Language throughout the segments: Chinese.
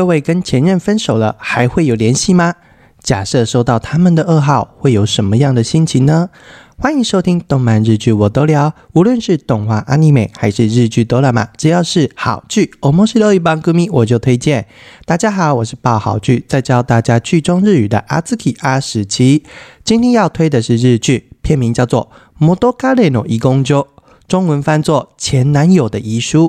各位跟前任分手了，还会有联系吗？假设收到他们的噩耗，会有什么样的心情呢？欢迎收听动漫日剧我都聊，无论是动画、阿尼美还是日剧哆啦 A 只要是好剧，我们是乐一帮歌迷，我就推荐。大家好，我是爆好剧，在教大家剧中日语的阿兹基阿史奇。今天要推的是日剧，片名叫做《摩多卡雷诺遗公鸠》，中文翻作《前男友的遗书》。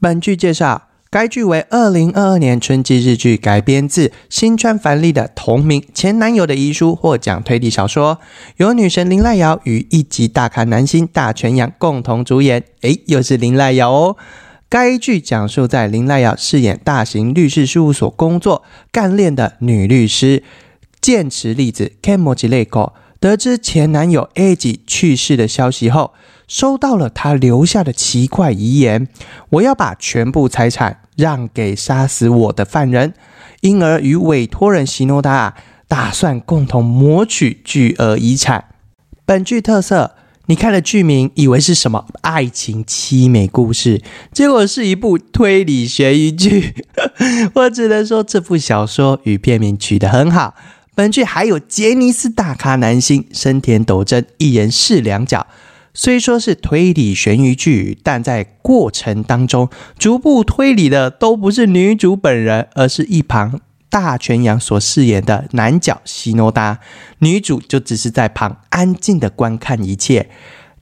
本剧介绍。该剧为二零二二年春季日剧改编自新川繁丽的同名前男友的遗书获奖推理小说，由女神林濑遥与一级大咖男星大泉洋共同主演。诶，又是林濑遥哦！该剧讲述在林濑遥饰演大型律师事务所工作干练的女律师剑持粒子 Kemoji Leiko，得知前男友 A 级去世的消息后。收到了他留下的奇怪遗言，我要把全部财产让给杀死我的犯人，因而与委托人席诺达打算共同谋取巨额遗产。本剧特色，你看了剧名以为是什么爱情凄美故事，结果是一部推理悬疑剧。我只能说这部小说与片名取得很好。本剧还有杰尼斯大咖男星生田斗真一人饰两角。虽说是推理悬疑剧，但在过程当中，逐步推理的都不是女主本人，而是一旁大泉洋所饰演的男角西诺达，女主就只是在旁安静的观看一切。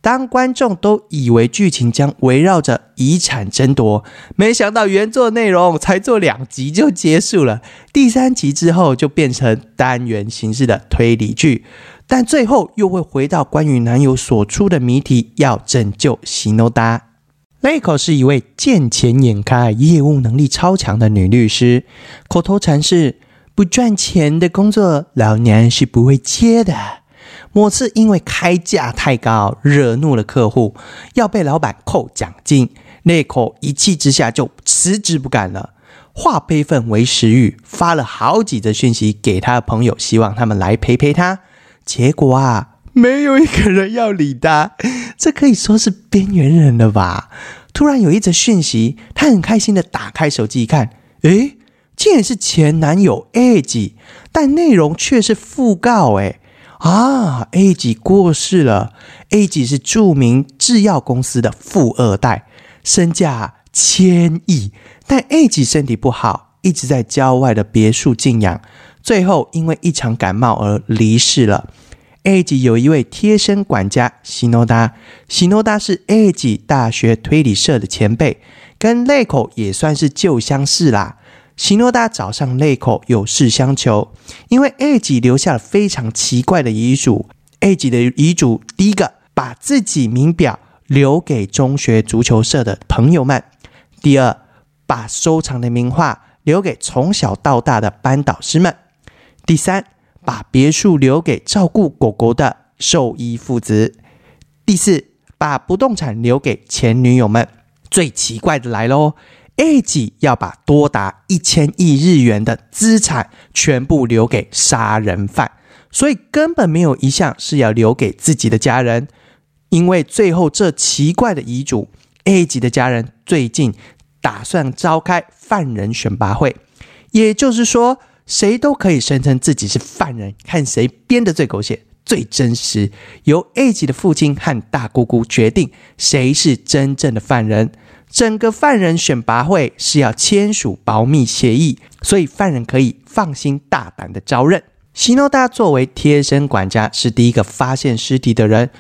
当观众都以为剧情将围绕着遗产争夺，没想到原作内容才做两集就结束了，第三集之后就变成单元形式的推理剧。但最后又会回到关于男友所出的谜题，要拯救西诺达。雷口是一位见钱眼开、业务能力超强的女律师，口头禅是“不赚钱的工作，老娘是不会接的”。某次因为开价太高，惹怒了客户，要被老板扣奖金，雷口一气之下就辞职不干了。化悲愤为食欲，发了好几则讯息给他的朋友，希望他们来陪陪他。结果啊，没有一个人要理他，这可以说是边缘人了吧？突然有一则讯息，他很开心的打开手机一看，诶，竟然是前男友 A 级，但内容却是讣告，诶啊，A 级过世了，A 级是著名制药公司的富二代，身价千亿，但 A 级身体不好，一直在郊外的别墅静养。最后，因为一场感冒而离世了。A 级有一位贴身管家西诺达，西诺达是 A 级大学推理社的前辈，跟泪口也算是旧相识啦。西诺达找上泪口有事相求，因为 A 级留下了非常奇怪的遗嘱。A 级的遗嘱第一个，把自己名表留给中学足球社的朋友们；第二，把收藏的名画留给从小到大的班导师们。第三，把别墅留给照顾狗狗的兽医父子；第四，把不动产留给前女友们。最奇怪的来喽，A 级要把多达一千亿日元的资产全部留给杀人犯，所以根本没有一项是要留给自己的家人。因为最后这奇怪的遗嘱，A 级的家人最近打算召开犯人选拔会，也就是说。谁都可以声称自己是犯人，看谁编的最狗血、最真实。由 A 级的父亲和大姑姑决定谁是真正的犯人。整个犯人选拔会是要签署保密协议，所以犯人可以放心大胆的招认。西诺达作为贴身管家，是第一个发现尸体的人，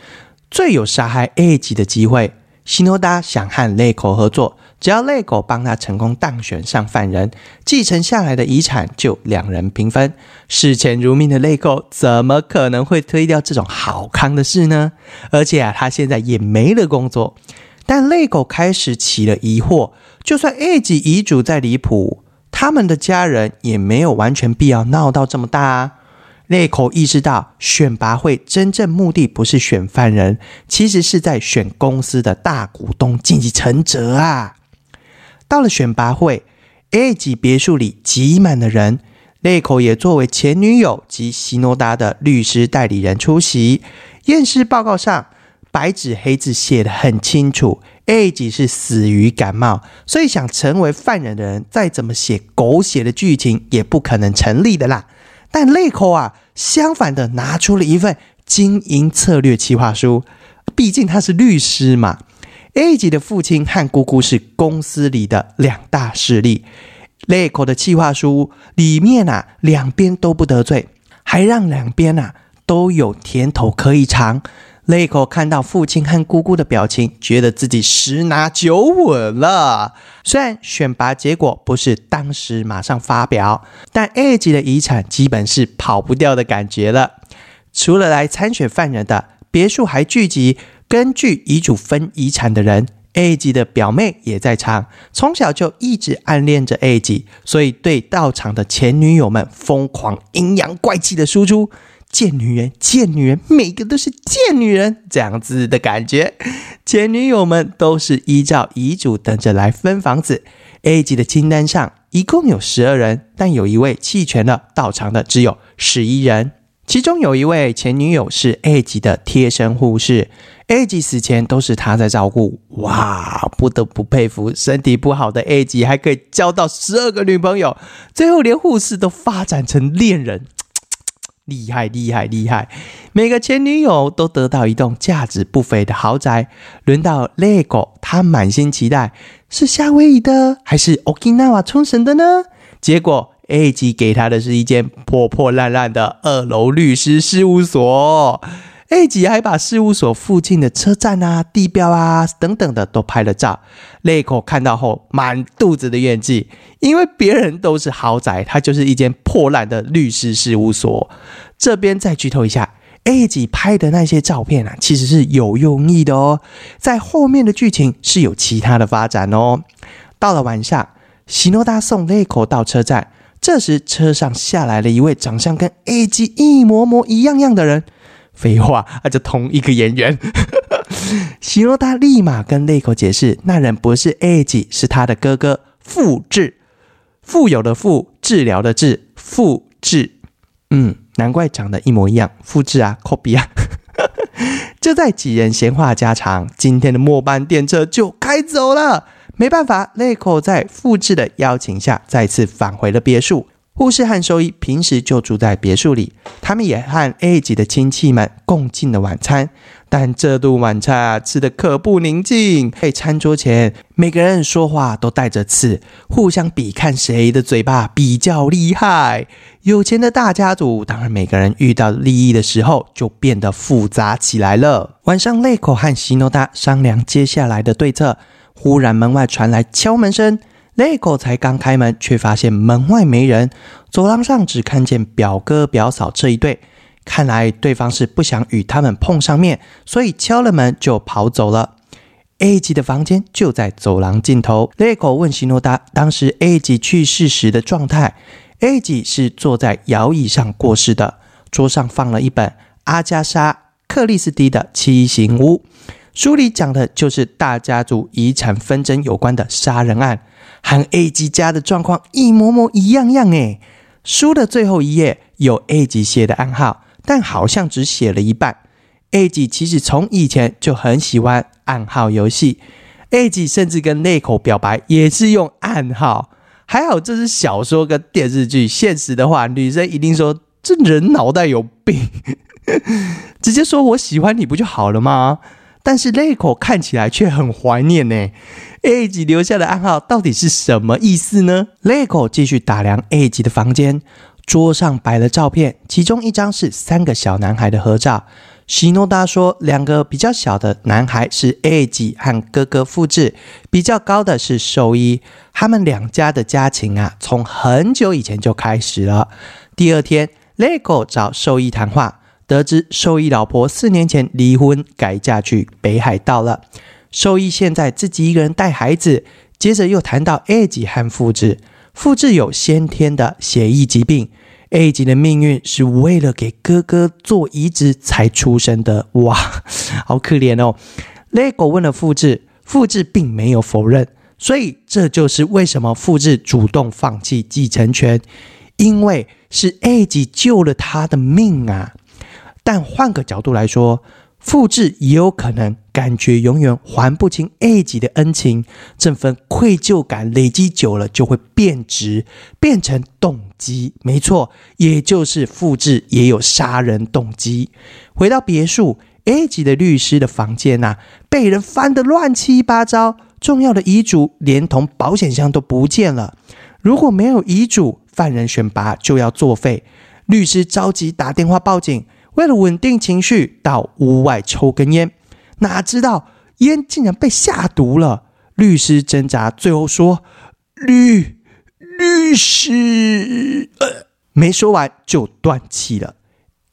最有杀害 A 级的机会。西诺达想和泪口合作。只要泪狗帮他成功当选上犯人，继承下来的遗产就两人平分。视钱如命的泪狗怎么可能会推掉这种好康的事呢？而且啊，他现在也没了工作。但泪狗开始起了疑惑：就算 A 级遗嘱再离谱，他们的家人也没有完全必要闹到这么大啊。泪狗意识到，选拔会真正目的不是选犯人，其实是在选公司的大股东继承者啊。到了选拔会，A 级别墅里挤满了人。内口也作为前女友及西诺达的律师代理人出席。验尸报告上白纸黑字写得很清楚 A 级是死于感冒，所以想成为犯人的人，再怎么写狗血的剧情也不可能成立的啦。但内口啊，相反的拿出了一份经营策略计划书，毕竟他是律师嘛。A 级的父亲和姑姑是公司里的两大势力，泪口的企划书里面啊，两边都不得罪，还让两边啊都有甜头可以尝。雷口看到父亲和姑姑的表情，觉得自己十拿九稳了。虽然选拔结果不是当时马上发表，但 A 级的遗产基本是跑不掉的感觉了。除了来参选犯人的，别墅还聚集根据遗嘱分遗产的人。A 级的表妹也在场，从小就一直暗恋着 A 级，所以对到场的前女友们疯狂阴阳怪气的输出。贱女人，贱女人，每个都是贱女人，这样子的感觉。前女友们都是依照遗嘱等着来分房子。A 级的清单上一共有十二人，但有一位弃权了，到场的只有十一人。其中有一位前女友是 A 级的贴身护士，A 级死前都是他在照顾。哇，不得不佩服，身体不好的 A 级还可以交到十二个女朋友，最后连护士都发展成恋人。厉害厉害厉害！每个前女友都得到一栋价值不菲的豪宅。轮到 LEGO，他满心期待是夏威夷的还是 Okinawa 冲绳的呢？结果 A 级给他的是一间破破烂烂的二楼律师事务所。A 级还把事务所附近的车站啊、地标啊等等的都拍了照。雷口看到后满肚子的怨气，因为别人都是豪宅，他就是一间破烂的律师事务所。这边再剧透一下，A 级拍的那些照片啊，其实是有用意的哦，在后面的剧情是有其他的发展哦。到了晚上，喜诺达送雷口到车站，这时车上下来了一位长相跟 A 级一模模一样样的人。废话，那就同一个演员。希诺达立马跟泪口解释，那人不是 A 级，是他的哥哥复制，富有的富，治疗的治，复制。嗯，难怪长得一模一样，复制啊，copy 啊。就在几人闲话家常，今天的末班电车就开走了。没办法，泪口在复制的邀请下，再次返回了别墅。护士和兽医平时就住在别墅里，他们也和 A 级的亲戚们共进了晚餐。但这顿晚餐啊，吃的可不宁静。在餐桌前，每个人说话都带着刺，互相比看谁的嘴巴比较厉害。有钱的大家族，当然每个人遇到利益的时候就变得复杂起来了。晚上，泪口和西诺达商量接下来的对策，忽然门外传来敲门声。雷口才刚开门，却发现门外没人，走廊上只看见表哥表嫂这一对。看来对方是不想与他们碰上面，所以敲了门就跑走了。A 级的房间就在走廊尽头。雷口问西诺达，当时 A 级去世时的状态。A 级是坐在摇椅上过世的，桌上放了一本阿加莎·克里斯蒂的《七行屋》，书里讲的就是大家族遗产纷争有关的杀人案。和 A 级家的状况一模模一样样诶。书的最后一页有 A 级写的暗号，但好像只写了一半。A 级其实从以前就很喜欢暗号游戏，A 级甚至跟内口表白也是用暗号。还好这是小说跟电视剧，现实的话女生一定说这人脑袋有病，直接说我喜欢你不就好了吗？但是泪口看起来却很怀念呢。A 级留下的暗号到底是什么意思呢？泪口继续打量 A 级的房间，桌上摆了照片，其中一张是三个小男孩的合照。西诺达说，两个比较小的男孩是 A 级和哥哥复制，比较高的是兽医。他们两家的家情啊，从很久以前就开始了。第二天，泪口找兽医谈话。得知兽医老婆四年前离婚改嫁去北海道了，兽医现在自己一个人带孩子。接着又谈到 A 级和复制，复制有先天的血液疾病，A 级的命运是为了给哥哥做移植才出生的。哇，好可怜哦！LEGO 问了复制，复制并没有否认，所以这就是为什么复制主动放弃继承权，因为是 A 级救了他的命啊。但换个角度来说，复制也有可能感觉永远还不清 A 级的恩情，这份愧疚感累积久了就会变质，变成动机。没错，也就是复制也有杀人动机。回到别墅，A 级的律师的房间呐，被人翻得乱七八糟，重要的遗嘱连同保险箱都不见了。如果没有遗嘱，犯人选拔就要作废。律师着急打电话报警。为了稳定情绪，到屋外抽根烟，哪知道烟竟然被下毒了。律师挣扎，最后说：“律律师，呃，没说完就断气了。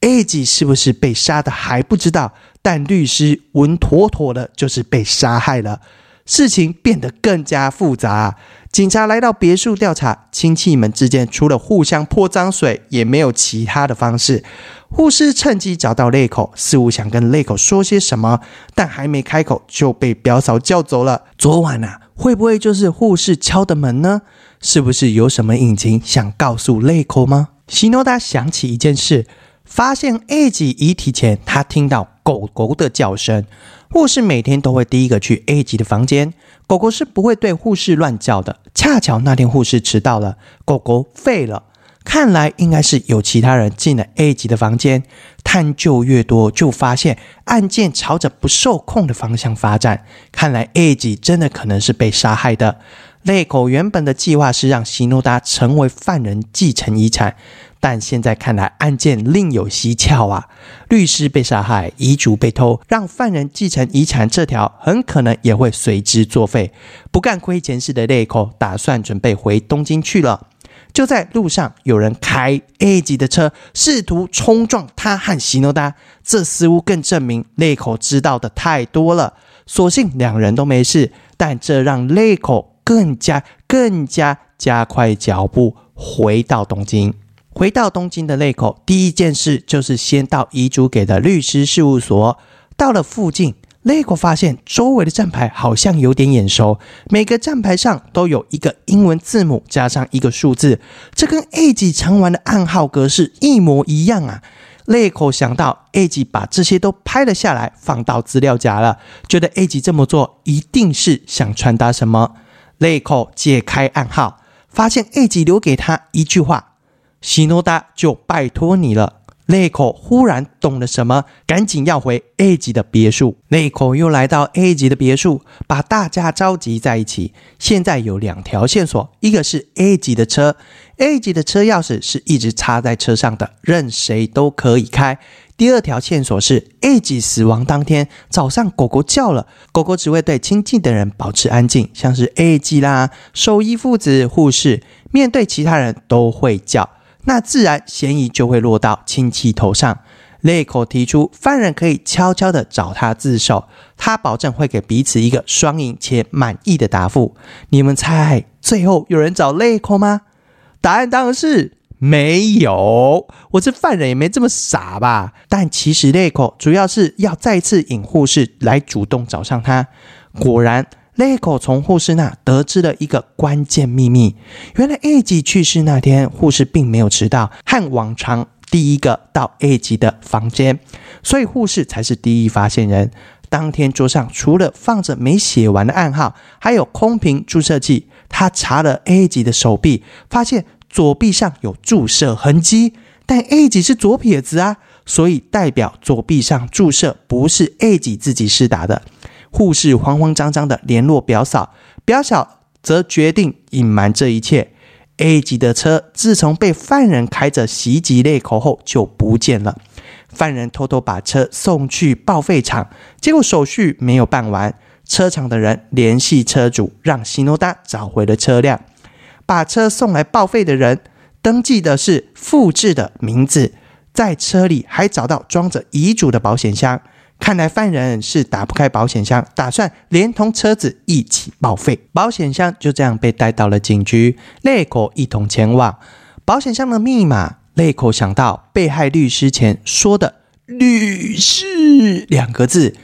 A 级是不是被杀的还不知道，但律师稳妥妥的就是被杀害了。事情变得更加复杂。警察来到别墅调查，亲戚们之间除了互相泼脏水，也没有其他的方式。护士趁机找到泪口，似乎想跟泪口说些什么，但还没开口就被表嫂叫走了。昨晚啊，会不会就是护士敲的门呢？是不是有什么隐情想告诉泪口吗？西诺达想起一件事，发现 A 级遗体前，他听到狗狗的叫声。护士每天都会第一个去 A 级的房间。狗狗是不会对护士乱叫的。恰巧那天护士迟到了，狗狗废了。看来应该是有其他人进了 A 级的房间。探究越多，就发现案件朝着不受控的方向发展。看来 A 级真的可能是被杀害的。泪口原本的计划是让希诺达成为犯人，继承遗产。但现在看来，案件另有蹊跷啊！律师被杀害，遗嘱被偷，让犯人继承遗产这条很可能也会随之作废。不干亏钱事的泪口打算准备回东京去了。就在路上，有人开 A 级的车，试图冲撞他和西诺达。这似乎更证明泪口知道的太多了。所幸两人都没事，但这让泪口更加更加加快脚步回到东京。回到东京的泪口，第一件事就是先到遗嘱给的律师事务所。到了附近，泪口发现周围的站牌好像有点眼熟，每个站牌上都有一个英文字母加上一个数字，这跟 A 级常玩的暗号格式一模一样啊！泪口想到 A 级把这些都拍了下来，放到资料夹了，觉得 A 级这么做一定是想传达什么。泪口解开暗号，发现 A 级留给他一句话。西诺达就拜托你了。内口忽然懂了什么，赶紧要回 A 级的别墅。内口又来到 A 级的别墅，把大家召集在一起。现在有两条线索，一个是 A 级的车，A 级的车钥匙是一直插在车上的，任谁都可以开。第二条线索是 A 级死亡当天早上，狗狗叫了，狗狗只会对亲近的人保持安静，像是 A 级啦、兽医父子、护士，面对其他人都会叫。那自然嫌疑就会落到亲戚头上。泪口提出，犯人可以悄悄的找他自首，他保证会给彼此一个双赢且满意的答复。你们猜，最后有人找泪口吗？答案当然是没有。我这犯人也没这么傻吧？但其实泪口主要是要再次引护士来主动找上他。果然。雷口从护士那得知了一个关键秘密：原来 A 级去世那天，护士并没有迟到，和往常第一个到 A 级的房间，所以护士才是第一发现人。当天桌上除了放着没写完的暗号，还有空瓶注射器。他查了 A 级的手臂，发现左臂上有注射痕迹，但 A 级是左撇子啊，所以代表左臂上注射不是 A 级自己施打的。护士慌慌张张的联络表嫂，表嫂则决定隐瞒这一切。A 级的车自从被犯人开着袭击裂口后就不见了。犯人偷偷把车送去报废厂，结果手续没有办完。车厂的人联系车主，让西诺达找回了车辆。把车送来报废的人登记的是复制的名字，在车里还找到装着遗嘱的保险箱。看来犯人是打不开保险箱，打算连同车子一起报废。保险箱就这样被带到了警局，泪口一同前往。保险箱的密码，泪口想到被害律师前说的“律师”两个字，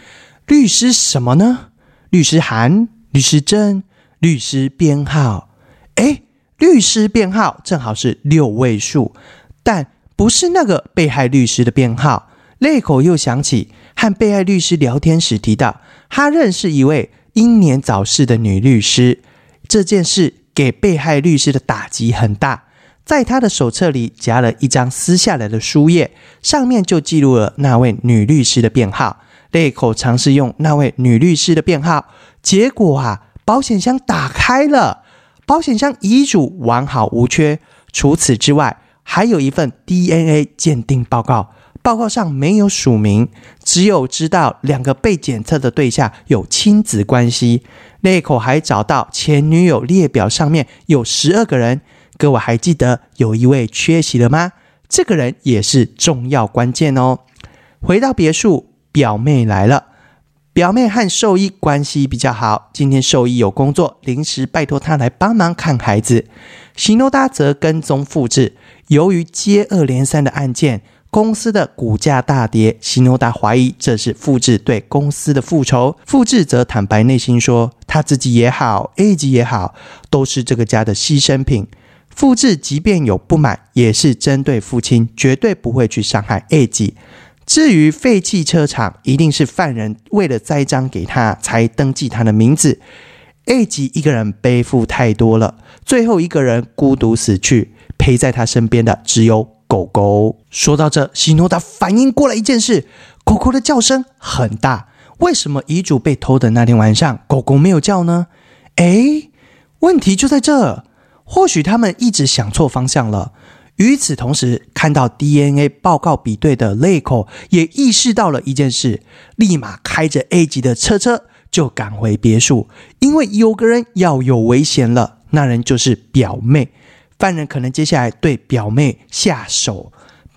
律师什么呢？律师函、律师证、律师编号。哎，律师编号正好是六位数，但不是那个被害律师的编号。泪口又想起和被害律师聊天时提到，他认识一位英年早逝的女律师。这件事给被害律师的打击很大。在他的手册里夹了一张撕下来的书页，上面就记录了那位女律师的编号。泪口尝试用那位女律师的编号，结果啊，保险箱打开了，保险箱遗嘱完好无缺。除此之外，还有一份 DNA 鉴定报告，报告上没有署名，只有知道两个被检测的对象有亲子关系。泪口还找到前女友列表上面有十二个人。各位还记得有一位缺席了吗？这个人也是重要关键哦。回到别墅，表妹来了。表妹和兽医关系比较好，今天兽医有工作，临时拜托她来帮忙看孩子。喜诺达则跟踪复制，由于接二连三的案件，公司的股价大跌。希诺达怀疑这是复制对公司的复仇。复制则坦白内心说，他自己也好，A 级也好，都是这个家的牺牲品。复制即便有不满，也是针对父亲，绝对不会去伤害 A 级。至于废弃车厂，一定是犯人为了栽赃给他才登记他的名字。A 级一个人背负太多了，最后一个人孤独死去，陪在他身边的只有狗狗。说到这，希诺达反应过来一件事：狗狗的叫声很大。为什么遗嘱被偷的那天晚上，狗狗没有叫呢？诶，问题就在这。或许他们一直想错方向了。与此同时，看到 DNA 报告比对的泪口也意识到了一件事，立马开着 A 级的车车就赶回别墅，因为有个人要有危险了。那人就是表妹，犯人可能接下来对表妹下手。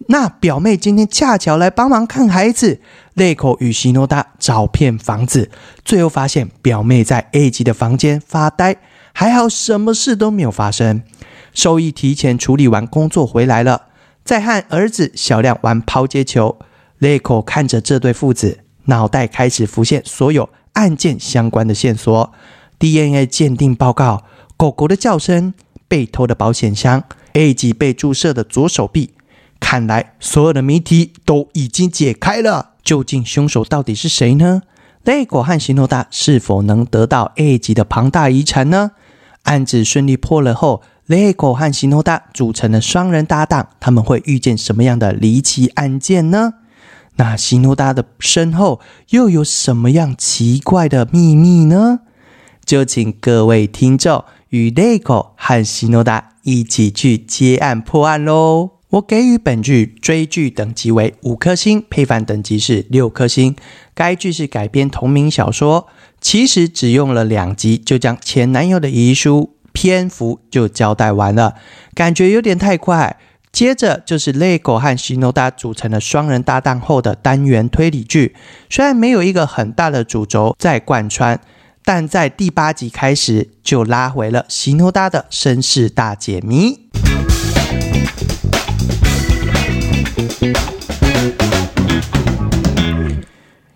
那表妹今天恰巧来帮忙看孩子，泪口与西诺达找遍房子，最后发现表妹在 A 级的房间发呆。还好，什么事都没有发生。兽医提前处理完工作回来了，在和儿子小亮玩抛接球。雷口看着这对父子，脑袋开始浮现所有案件相关的线索：DNA 鉴定报告、狗狗的叫声、被偷的保险箱、A 级被注射的左手臂。看来所有的谜题都已经解开了。究竟凶手到底是谁呢？雷口和西诺达是否能得到 A 级的庞大遗产呢？案子顺利破了后，雷口和西诺达组成了双人搭档，他们会遇见什么样的离奇案件呢？那西诺达的身后又有什么样奇怪的秘密呢？就请各位听众与雷口和西诺达一起去接案破案喽！我给予本剧追剧等级为五颗星，配饭等级是六颗星。该剧是改编同名小说。其实只用了两集就将前男友的遗书篇幅就交代完了，感觉有点太快。接着就是泪狗和西诺达组成了双人搭档后的单元推理剧，虽然没有一个很大的主轴在贯穿，但在第八集开始就拉回了西诺达的身世大解谜。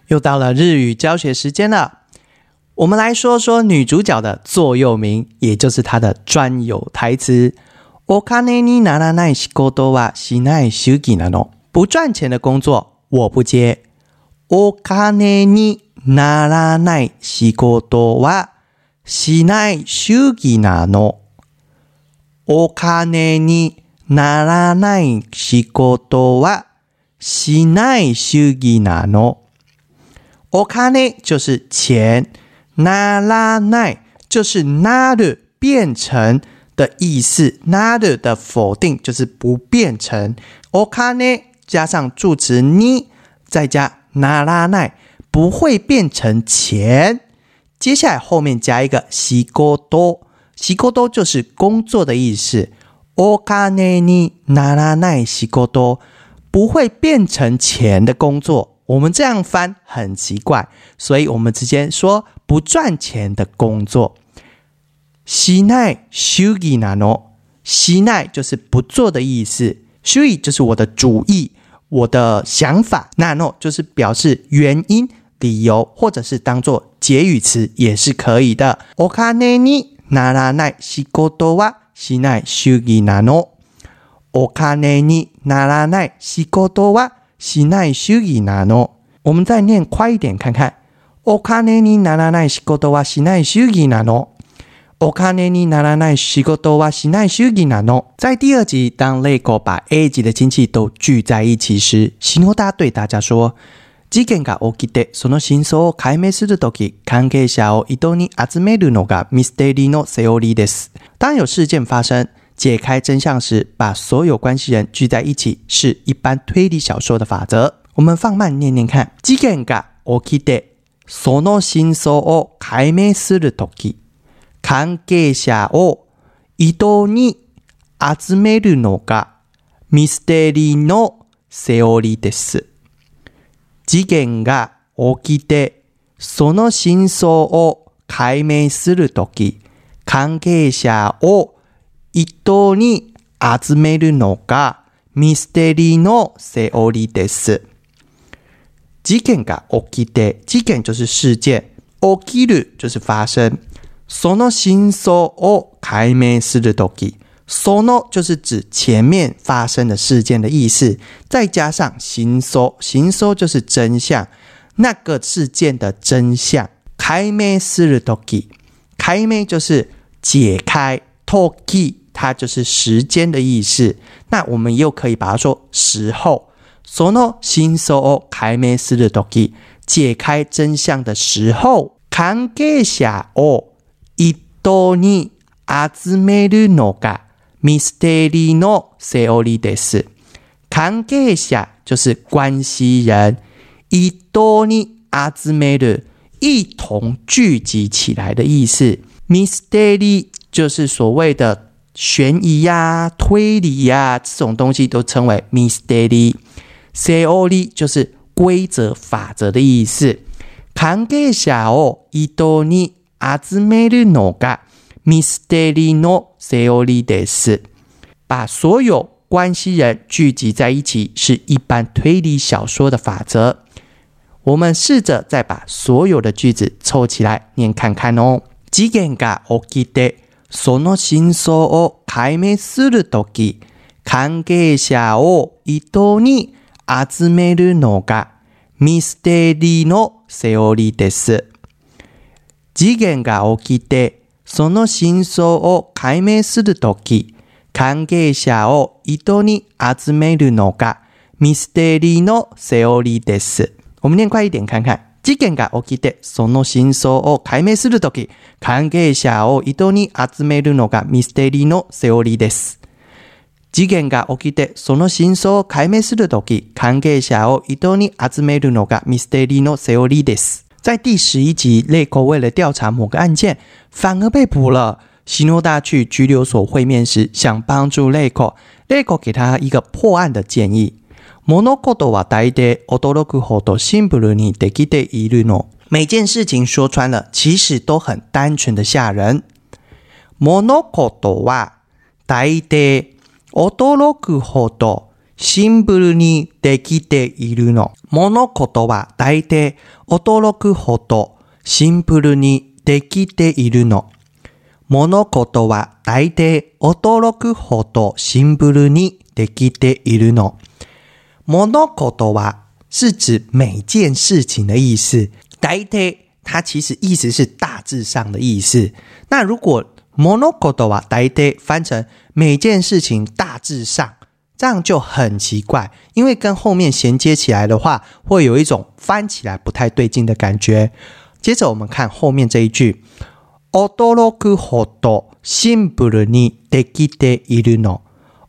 又到了日语教学时间了。我们来说说女主角的座右铭，也就是她的专有台词。お金にならない仕事はしない主義なの。不赚钱的工作我不接。お金に ならない仕事はしない主義なの。お金にならない仕事はしない主義なの。お金就是钱。那拉奈就是那的变成的意思，那的的否定就是不变成。o k a n 加上助词你，再加那拉奈不会变成钱。接下来后面加一个西锅多，西锅多就是工作的意思。o k a n 你那拉奈西锅多不会变成钱的工作。我们这样翻很奇怪，所以我们直接说不赚钱的工作。西奈修吉纳诺，西奈就是不做的意思，修伊就是我的主意、我的想法，纳诺就是表示原因、理由，或者是当做结语词也是可以的。お金にならない仕事はしない主義なの。お金にならない仕事は しない主義なの。我们再念快一点看看。お金にならない仕事はしない主義なの。お金にならない仕事はしない主義なの。在第二集，当 Leiko 把 A 级的亲戚都聚在一起时，西诺达对大家说：“ 事件が起きて、その真相を解明するとき、関係者を移動に集めるのがミステリーのセオリーです。当有事件发生，解开真相时，把所有关系人聚在一起，是一般推理小说的法则。我们放慢念念看：事件が起きて、その真相を解明するとき。関係者を移動に集めるのがミステリーのセオリーです。事件が起きて、その真相を解明するとき、関係者を移動に集めるのがミステリーのセオリーです。事件が起きて、事件就是事件，起きる就是发生。その真相を解明するとき，その就是指前面发生的事件的意思，再加上真相，真相就是真相，那个事件的真相。解明するとき，解明就是解开，とき它就是时间的意思。那我们又可以把它说时候。その真相を解明するとき，解开真相的时候，関係者を一度に集めるのが ミステリーのセオリーです。関係者就是关系人，一度に集める一同聚集起来的意思。ミステリー就是所谓的悬疑呀、推理呀这种东西都称为ミステリー。セオリ就是规则、法则的意思。関係者を一度に集めるのが ミステリノセオリです。把所有关系人聚集在一起是一般推理小说的法则。我们试着再把所有的句子凑起来念看看哦。事件が起きて、その真相を解明するとき、関係者を伊等に集めるのがミステリノセオリです。事件が起きて。その真相を解明するとき、関係者を移動に集めるのがミステリーのセオリーです。我们念快一点看看。事件が起きて、その真相を解明するとき、関係者を移動に集めるのがミステリーのセオリーです。事件が起きて、その真相を解明するとき、関係者を移動に集めるのがミステリーのセオリーです。在第十一集，泪口为了调查某个案件，反而被捕了。希诺大去拘留所会面时，想帮助泪口，泪口给他一个破案的建议。物事は大抵驚くほどシンプルにできているの。每件事情说穿了，其实都很单纯的吓人。物事は大抵驚くほど シンプルにできているの。物事は大抵驚くほどシンプルにできているの。物事は大抵驚くほどシンプルにできているの。物事は是指每件事情的意思，大抵它其实意思是大致上的意思。那如果物事は大抵翻成每件事情大致上，这样就很奇怪，因为跟后面衔接起来的话，会有一种翻起来不太对劲的感觉。接着我们看后面这一句。驚くほどシンプルにできているの。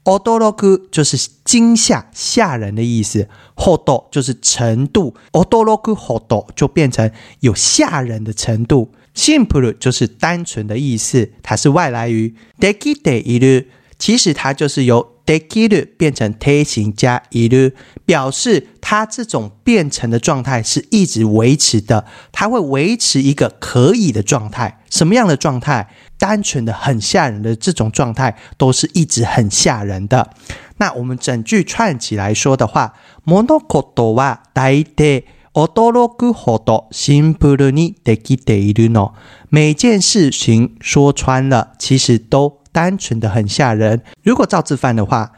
驚く就是惊吓、吓人的意思，ほど就是程度，驚くほど就变成有吓人的程度。simple 就是单纯的意思，它是外来语。できている其实它就是由 できる变成て形加いる，表示它这种变成的状态是一直维持的，它会维持一个可以的状态。什么样的状态？单纯的很吓人的这种状态，都是一直很吓人的。那我们整句串起来说的话，物事は大抵驚くほどシンプルにできているの。每件事情说穿了，其实都 单纯的很吓人。如果照字翻的话，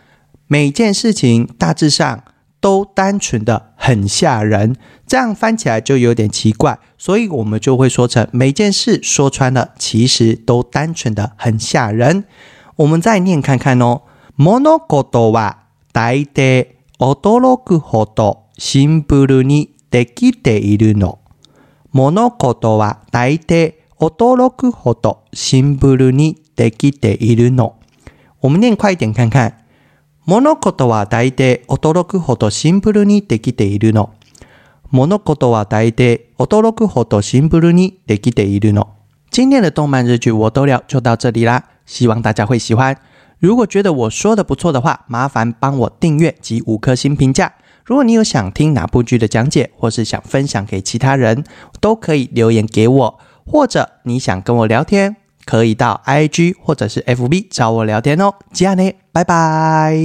每件事情大致上 都单纯的很吓人，这样翻起来就有点奇怪，所以我们就会说成每件事说穿了，其实都单纯的很吓人。我们再念看看哦，物事は大抵驚くほどシンプルにできているの。物事は大抵驚くほどシンプルに できているの。我们念快点看看。物事は大抵驚くほどシンプルにできているの。物事は大抵驚くほどシンプルにできているの。今天的动漫日剧我都聊就到这里啦，希望大家会喜欢。如果觉得我说的不错的话，麻烦帮我订阅及五颗星评价。如果你有想听哪部剧的讲解，或是想分享给其他人，都可以留言给我，或者你想跟我聊天。可以到 ig 或者是 fb 找我聊天哦。加样呢拜拜。